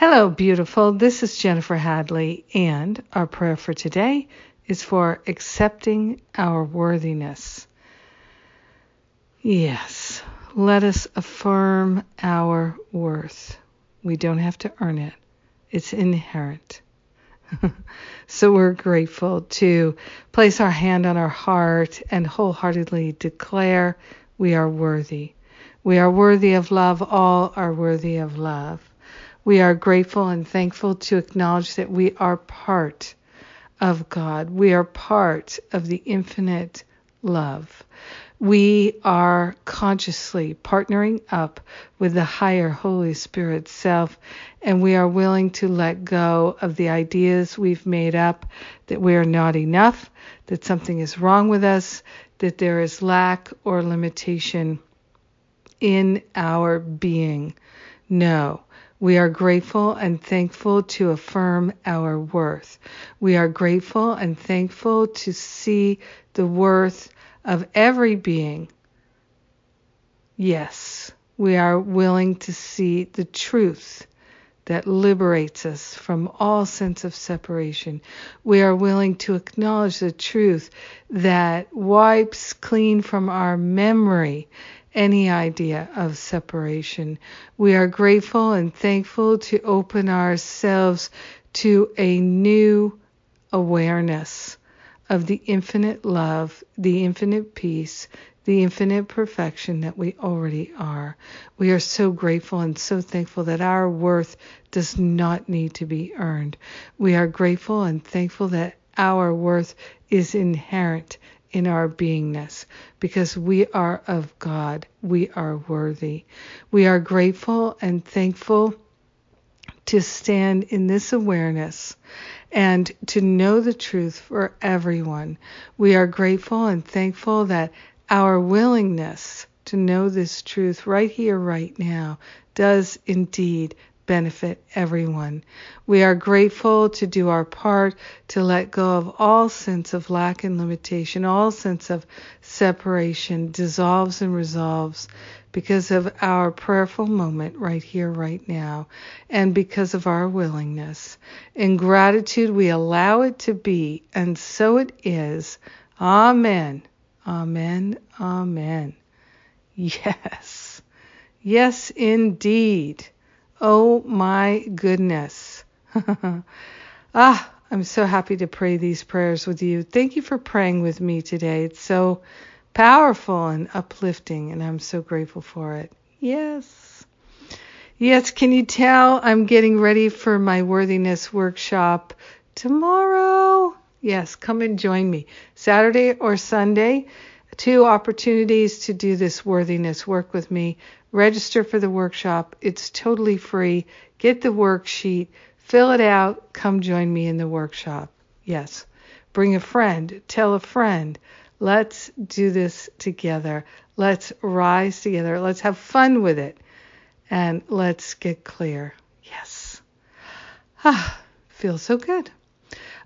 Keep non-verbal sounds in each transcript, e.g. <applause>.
Hello, beautiful. This is Jennifer Hadley, and our prayer for today is for accepting our worthiness. Yes, let us affirm our worth. We don't have to earn it, it's inherent. <laughs> so we're grateful to place our hand on our heart and wholeheartedly declare we are worthy. We are worthy of love. All are worthy of love. We are grateful and thankful to acknowledge that we are part of God. We are part of the infinite love. We are consciously partnering up with the higher Holy Spirit self, and we are willing to let go of the ideas we've made up that we are not enough, that something is wrong with us, that there is lack or limitation in our being. No. We are grateful and thankful to affirm our worth. We are grateful and thankful to see the worth of every being. Yes, we are willing to see the truth that liberates us from all sense of separation. We are willing to acknowledge the truth that wipes clean from our memory any idea of separation. We are grateful and thankful to open ourselves to a new awareness of the infinite love, the infinite peace, the infinite perfection that we already are. We are so grateful and so thankful that our worth does not need to be earned. We are grateful and thankful that our worth is inherent in our beingness because we are of God. We are worthy. We are grateful and thankful to stand in this awareness and to know the truth for everyone. We are grateful and thankful that our willingness to know this truth right here, right now, does indeed benefit everyone. We are grateful to do our part to let go of all sense of lack and limitation, all sense of separation dissolves and resolves because of our prayerful moment right here, right now, and because of our willingness. In gratitude, we allow it to be, and so it is. Amen. Amen. Amen. Yes. Yes, indeed. Oh my goodness. <laughs> ah, I'm so happy to pray these prayers with you. Thank you for praying with me today. It's so powerful and uplifting, and I'm so grateful for it. Yes. Yes, can you tell I'm getting ready for my worthiness workshop tomorrow? Yes, come and join me. Saturday or Sunday, two opportunities to do this worthiness work with me. Register for the workshop. It's totally free. Get the worksheet, fill it out, come join me in the workshop. Yes. Bring a friend, tell a friend. Let's do this together. Let's rise together. Let's have fun with it. And let's get clear. Yes. Ah, <sighs> feels so good.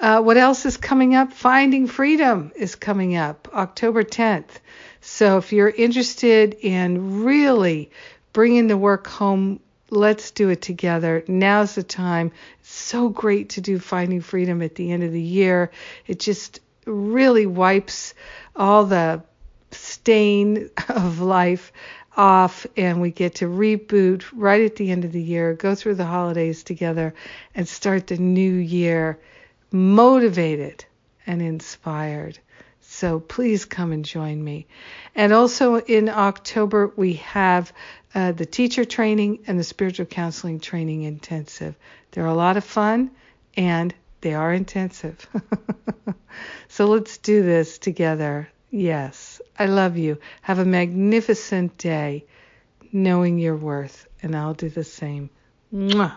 Uh, what else is coming up? Finding Freedom is coming up October 10th. So if you're interested in really bringing the work home, let's do it together. Now's the time. It's so great to do Finding Freedom at the end of the year. It just really wipes all the stain <laughs> of life off and we get to reboot right at the end of the year, go through the holidays together and start the new year motivated and inspired. So please come and join me. And also in October, we have uh, the teacher training and the spiritual counseling training intensive. They're a lot of fun and they are intensive. <laughs> so let's do this together. Yes, I love you. Have a magnificent day knowing your worth, and I'll do the same. Mwah.